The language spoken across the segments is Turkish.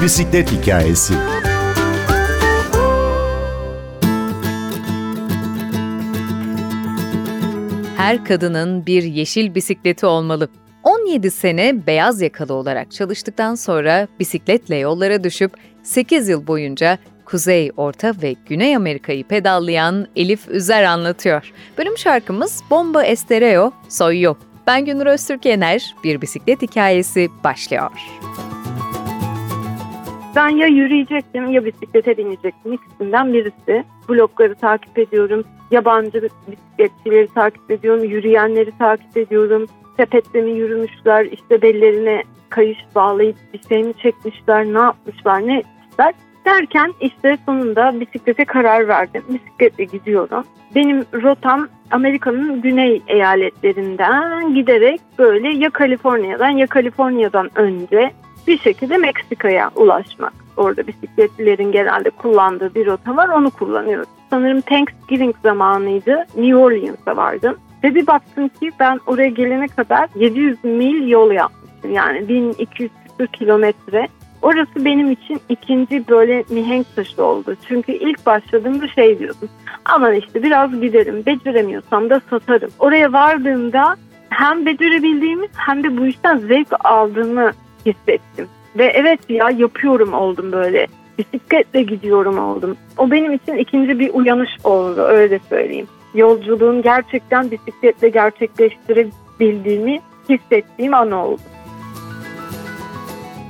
Bir Bisiklet Hikayesi Her kadının bir yeşil bisikleti olmalı. 17 sene beyaz yakalı olarak çalıştıktan sonra bisikletle yollara düşüp 8 yıl boyunca Kuzey, Orta ve Güney Amerika'yı pedallayan Elif Üzer anlatıyor. Bölüm şarkımız Bomba Estereo, Soy Yok. Ben Günür Öztürk Yener, bir bisiklet hikayesi başlıyor. Ben ya yürüyecektim ya bisiklete binecektim. İkisinden birisi. Blogları takip ediyorum. Yabancı bisikletçileri takip ediyorum. Yürüyenleri takip ediyorum. Sepetle mi yürümüşler, işte bellerine kayış bağlayıp bir şey mi çekmişler, ne yapmışlar, ne etmişler. Derken işte sonunda bisiklete karar verdim. Bisikletle gidiyorum. Benim rotam Amerika'nın güney eyaletlerinden giderek böyle ya Kaliforniya'dan ya Kaliforniya'dan önce bir şekilde Meksika'ya ulaşmak. Orada bisikletlilerin genelde kullandığı bir rota var onu kullanıyoruz. Sanırım Thanksgiving zamanıydı. New Orleans'a vardım. Ve bir baktım ki ben oraya gelene kadar 700 mil yol yapmışım. Yani 1200 kilometre. Orası benim için ikinci böyle mihenk taşı oldu. Çünkü ilk başladığımda şey diyordum. Aman işte biraz giderim. Beceremiyorsam da satarım. Oraya vardığımda hem becerebildiğimi hem de bu işten zevk aldığımı hissettim. Ve evet ya yapıyorum oldum böyle. Bisikletle gidiyorum oldum. O benim için ikinci bir uyanış oldu öyle söyleyeyim. Yolculuğun gerçekten bisikletle gerçekleştirebildiğimi hissettiğim an oldu.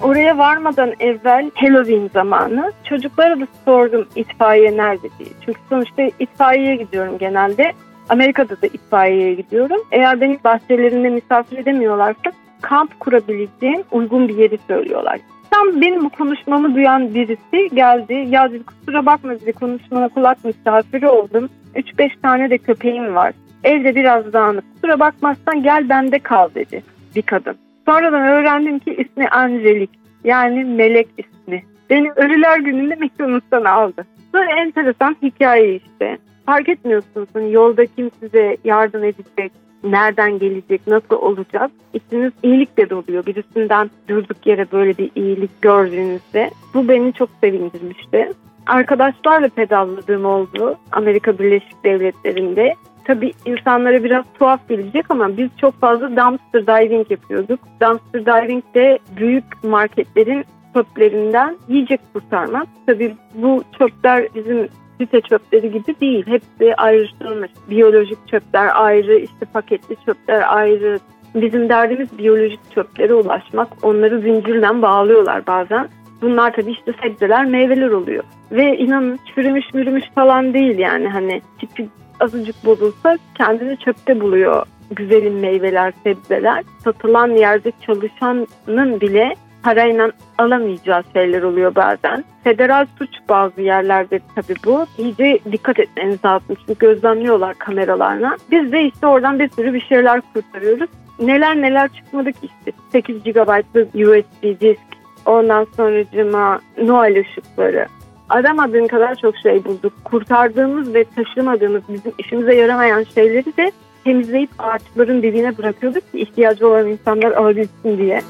Oraya varmadan evvel Halloween zamanı çocuklara da sordum itfaiye nerede diye. Çünkü sonuçta itfaiyeye gidiyorum genelde. Amerika'da da itfaiyeye gidiyorum. Eğer beni bahçelerinde misafir edemiyorlarsa kamp kurabileceğim uygun bir yeri söylüyorlar. Tam benim bu konuşmamı duyan birisi geldi. Ya dedi kusura bakma dedi konuşmana kulak misafiri oldum. 3-5 tane de köpeğim var. Evde biraz dağınık. Kusura bakmazsan gel bende kal dedi bir kadın. Sonradan öğrendim ki ismi Angelik. Yani melek ismi. Beni ölüler gününde McDonald's'tan aldı. Böyle enteresan hikaye işte. Fark etmiyorsunuz hani yolda kim size yardım edecek, nereden gelecek, nasıl olacak. İçiniz iyilikle doluyor. Birisinden durduk yere böyle bir iyilik gördüğünüzde. Bu beni çok sevindirmişti. Arkadaşlarla pedalladığım oldu Amerika Birleşik Devletleri'nde. Tabii insanlara biraz tuhaf gelecek ama biz çok fazla dumpster diving yapıyorduk. Dumpster diving de büyük marketlerin çöplerinden yiyecek kurtarmak. Tabii bu çöpler bizim site çöpleri gibi değil. Hepsi ayrıştırılmış. Biyolojik çöpler ayrı, işte paketli çöpler ayrı. Bizim derdimiz biyolojik çöplere ulaşmak. Onları zincirden bağlıyorlar bazen. Bunlar tabii işte sebzeler, meyveler oluyor. Ve inanın çürümüş mürümüş falan değil yani hani tipi azıcık bozulsa kendini çöpte buluyor güzelim meyveler, sebzeler. Satılan yerde çalışanın bile parayla alamayacağı şeyler oluyor bazen. Federal suç bazı yerlerde tabii bu. İyice dikkat etmeniz lazım çünkü gözlemliyorlar kameralarla. Biz de işte oradan bir sürü bir şeyler kurtarıyoruz. Neler neler çıkmadık işte. 8 GB'lık USB disk, ondan sonra cima Noel ışıkları. Aramadığın kadar çok şey bulduk. Kurtardığımız ve taşımadığımız bizim işimize yaramayan şeyleri de temizleyip ağaçların dibine bırakıyorduk ki ihtiyacı olan insanlar alabilsin diye.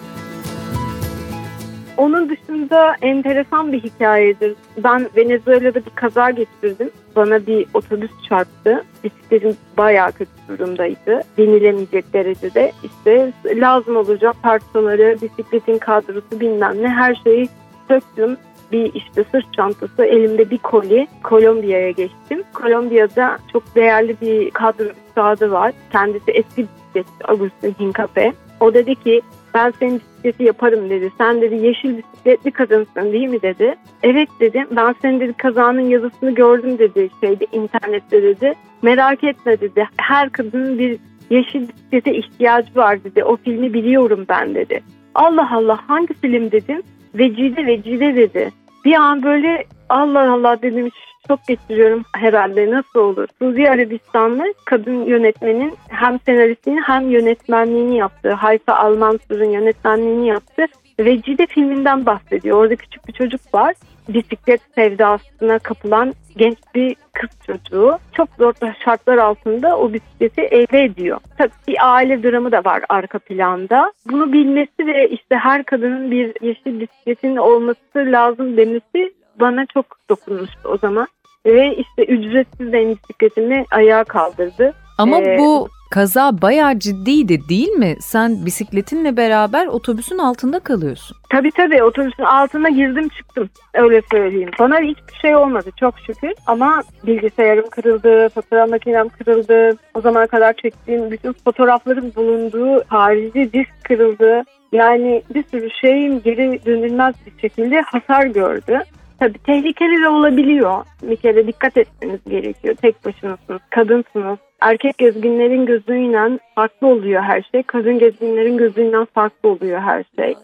Onun dışında enteresan bir hikayedir. Ben Venezuela'da bir kaza geçirdim. Bana bir otobüs çarptı. Bisikletim bayağı kötü durumdaydı. Binilemeyecek derecede. İşte lazım olacak parçaları, bisikletin kadrosu bilmem ne her şeyi söktüm. Bir işte sırt çantası, elimde bir koli. Kolombiya'ya geçtim. Kolombiya'da çok değerli bir kadro üstadı var. Kendisi eski bisikletçi Agustin Hincape. O dedi ki ben senin bisikleti yaparım dedi. Sen dedi yeşil bisikletli kadınsın değil mi dedi. Evet dedim. Ben senin dedi kazanın yazısını gördüm dedi şeyde internette dedi. Merak etme dedi. Her kadının bir yeşil bisiklete ihtiyacı var dedi. O filmi biliyorum ben dedi. Allah Allah hangi film dedim. Vecide Vecide dedi. Bir an böyle Allah Allah dedim çok geçiriyorum herhalde nasıl olur. Suudi Arabistanlı kadın yönetmenin hem senaristliğini hem yönetmenliğini yaptığı, Hayfa Almansur'un yönetmenliğini yaptığı Vecide filminden bahsediyor. Orada küçük bir çocuk var. Bisiklet sevdasına kapılan genç bir kız çocuğu çok zor şartlar altında o bisikleti elde ediyor. Tabii bir aile dramı da var arka planda. Bunu bilmesi ve işte her kadının bir yeşil bisikletin olması lazım demesi bana çok dokunmuştu o zaman. Ve işte ücretsiz benim bisikletimi ayağa kaldırdı. Ama ee, bu kaza bayağı ciddiydi değil mi? Sen bisikletinle beraber otobüsün altında kalıyorsun. Tabii tabii otobüsün altına girdim çıktım öyle söyleyeyim. Bana hiçbir şey olmadı çok şükür ama bilgisayarım kırıldı, fotoğraf makinem kırıldı. O zamana kadar çektiğim bütün fotoğrafların bulunduğu harici disk kırıldı. Yani bir sürü şeyim geri dönülmez bir şekilde hasar gördü. Tabii tehlikeli de olabiliyor. Bir kere dikkat etmeniz gerekiyor. Tek başınasınız, kadınsınız. Erkek gezginlerin gözüyle farklı oluyor her şey. Kadın gezginlerin gözüyle farklı oluyor her şey.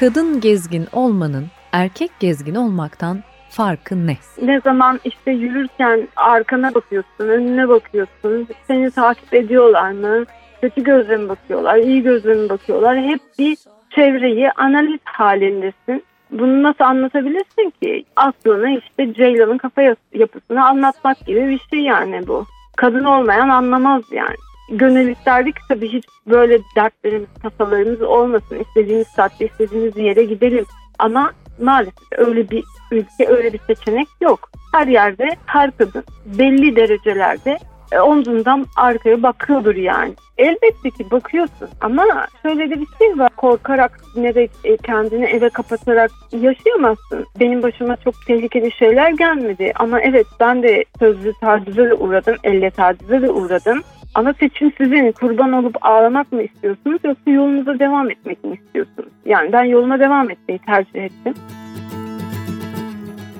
Kadın gezgin olmanın erkek gezgin olmaktan farkı ne? Ne zaman işte yürürken arkana bakıyorsun, önüne bakıyorsun, seni takip ediyorlar mı? Kötü gözle mi bakıyorlar, iyi gözle mi bakıyorlar? Hep bir çevreyi analiz halindesin. Bunu nasıl anlatabilirsin ki? Aslında işte Ceylan'ın kafa yapısını anlatmak gibi bir şey yani bu. Kadın olmayan anlamaz yani gönül isterdik tabii hiç böyle dertlerimiz, tasalarımız olmasın. İstediğimiz saatte istediğimiz yere gidelim. Ama maalesef öyle bir ülke, öyle bir seçenek yok. Her yerde her kadın belli derecelerde e, omzundan arkaya bakıyordur yani. Elbette ki bakıyorsun ama şöyle de bir şey var. Korkarak nereye kendini eve kapatarak yaşayamazsın. Benim başıma çok tehlikeli şeyler gelmedi ama evet ben de sözlü tacize de uğradım, elle tacize de uğradım. Ama seçim sizin. Kurban olup ağlamak mı istiyorsunuz yoksa yolunuza devam etmek mi istiyorsunuz? Yani ben yoluma devam etmeyi tercih ettim.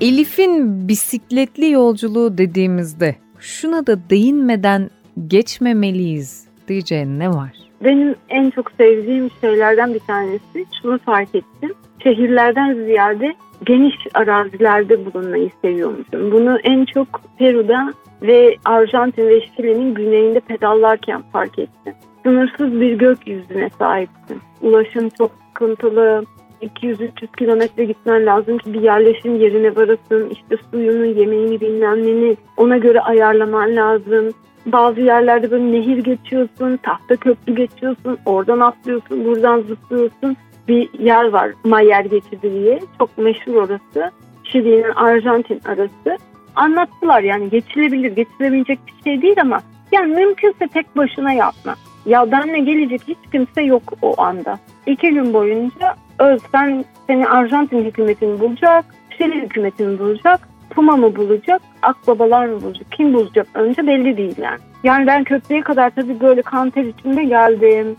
Elif'in bisikletli yolculuğu dediğimizde şuna da değinmeden geçmemeliyiz diyeceğin ne var? Benim en çok sevdiğim şeylerden bir tanesi şunu fark ettim. Şehirlerden ziyade geniş arazilerde bulunmayı seviyormuşum. Bunu en çok Peru'da ve Arjantin ve Şili'nin güneyinde pedallarken fark ettim. Sınırsız bir gökyüzüne sahipsin. Ulaşım çok sıkıntılı. 200-300 kilometre gitmen lazım ki bir yerleşim yerine varasın. İşte suyunu, yemeğini, bilmem neni ona göre ayarlaman lazım. Bazı yerlerde böyle nehir geçiyorsun, tahta köprü geçiyorsun, oradan atlıyorsun, buradan zıplıyorsun. Bir yer var Mayer geçidi diye. Çok meşhur orası. Şili'nin Arjantin arası anlattılar yani geçilebilir, geçilebilecek bir şey değil ama yani mümkünse tek başına yapma. Ya benle gelecek hiç kimse yok o anda. İki gün boyunca Özden seni Arjantin hükümetini bulacak, Şili hükümetini bulacak, Puma mı bulacak, Akbabalar mı bulacak, kim bulacak önce belli değil yani. Yani ben köprüye kadar tabii böyle kan ter içinde geldim.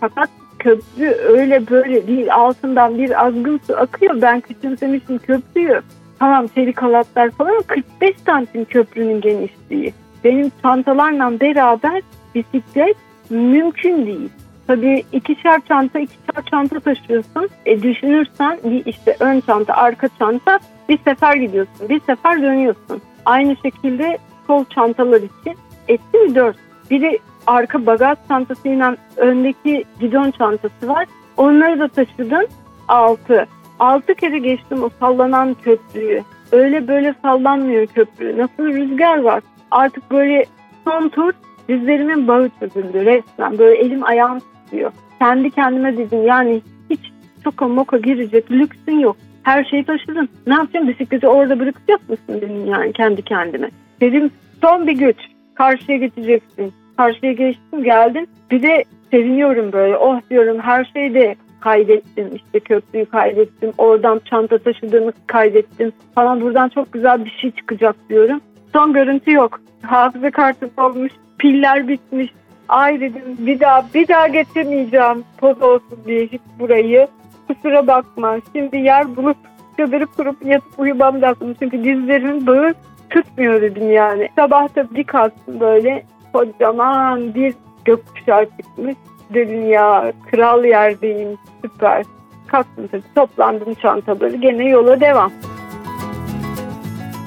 Fakat köprü öyle böyle değil altından bir azgın su akıyor. Ben küçümsemişim köprüyü. Tamam çelik halatlar falan 45 santim köprünün genişliği. Benim çantalarla beraber bisiklet mümkün değil. Tabii ikişer çanta, ikişer çanta taşıyorsun. E düşünürsen bir işte ön çanta, arka çanta bir sefer gidiyorsun, bir sefer dönüyorsun. Aynı şekilde sol çantalar için etti mi dört. Biri arka bagaj çantasıyla öndeki gidon çantası var. Onları da taşıdın altı. Altı kere geçtim o sallanan köprüyü. Öyle böyle sallanmıyor köprü. Nasıl rüzgar var. Artık böyle son tur dizlerimin bağı çözüldü resmen. Böyle elim ayağım tutuyor. Kendi kendime dedim yani hiç soka moka girecek lüksün yok. Her şeyi taşıdın. Ne yapacağım bisikleti orada bırakacak mısın dedim yani kendi kendime. Dedim son bir güç. Karşıya geçeceksin. Karşıya geçtim geldim. Bir de seviniyorum böyle. Oh diyorum her şeyde kaydettim. İşte köprüyü kaydettim. Oradan çanta taşıdığımı kaydettim falan. Buradan çok güzel bir şey çıkacak diyorum. Son görüntü yok. Hafıza kartı olmuş. Piller bitmiş. Ay dedim bir daha bir daha getirmeyeceğim poz olsun diye hiç burayı. Kusura bakma. Şimdi yer bulup çadırı kurup yatıp uyumam lazım. Çünkü dizlerimin bağı tutmuyor dedim yani. Sabah da bir kalktım böyle kocaman bir gökkuşağı çıkmış. Dedim ya kral yerdeyim süper. Kalktım tabii toplandım çantaları gene yola devam.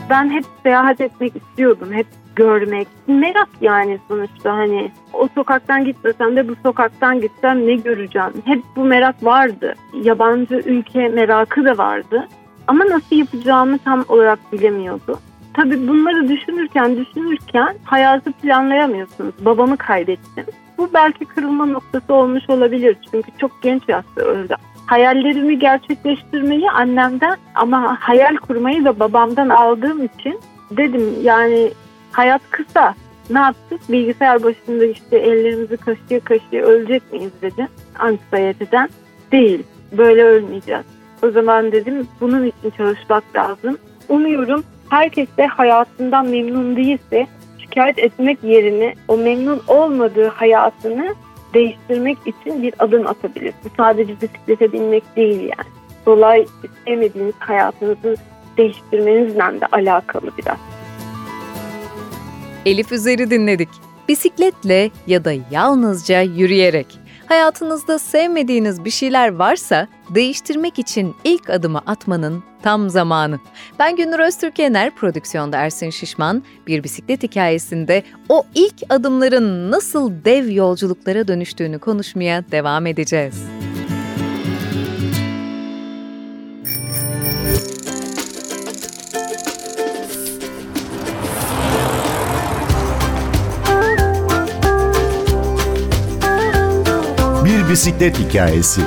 Ben hep seyahat etmek istiyordum. Hep görmek. Merak yani sonuçta hani o sokaktan gitmesem de bu sokaktan gitsem ne göreceğim? Hep bu merak vardı. Yabancı ülke merakı da vardı. Ama nasıl yapacağımı tam olarak bilemiyordu. Tabii bunları düşünürken düşünürken hayatı planlayamıyorsunuz. Babamı kaybettim. Bu belki kırılma noktası olmuş olabilir. Çünkü çok genç yaşta öldü. Hayallerimi gerçekleştirmeyi annemden ama hayal kurmayı da babamdan aldığım için dedim yani hayat kısa. Ne yaptık? Bilgisayar başında işte ellerimizi kaşıya kaşıya ölecek miyiz dedim. Anksiyeteden. Değil. Böyle ölmeyeceğiz. O zaman dedim bunun için çalışmak lazım. Umuyorum herkes de hayatından memnun değilse şikayet etmek yerine o memnun olmadığı hayatını değiştirmek için bir adım atabilir. Bu sadece bisiklete binmek değil yani. Dolay istemediğiniz hayatınızı değiştirmenizle de alakalı biraz. Elif Üzer'i dinledik. Bisikletle ya da yalnızca yürüyerek. Hayatınızda sevmediğiniz bir şeyler varsa değiştirmek için ilk adımı atmanın tam zamanı. Ben Günür Öztürkener, prodüksiyonda Ersin Şişman. Bir bisiklet hikayesinde o ilk adımların nasıl dev yolculuklara dönüştüğünü konuşmaya devam edeceğiz. Bisiklet hikayesi.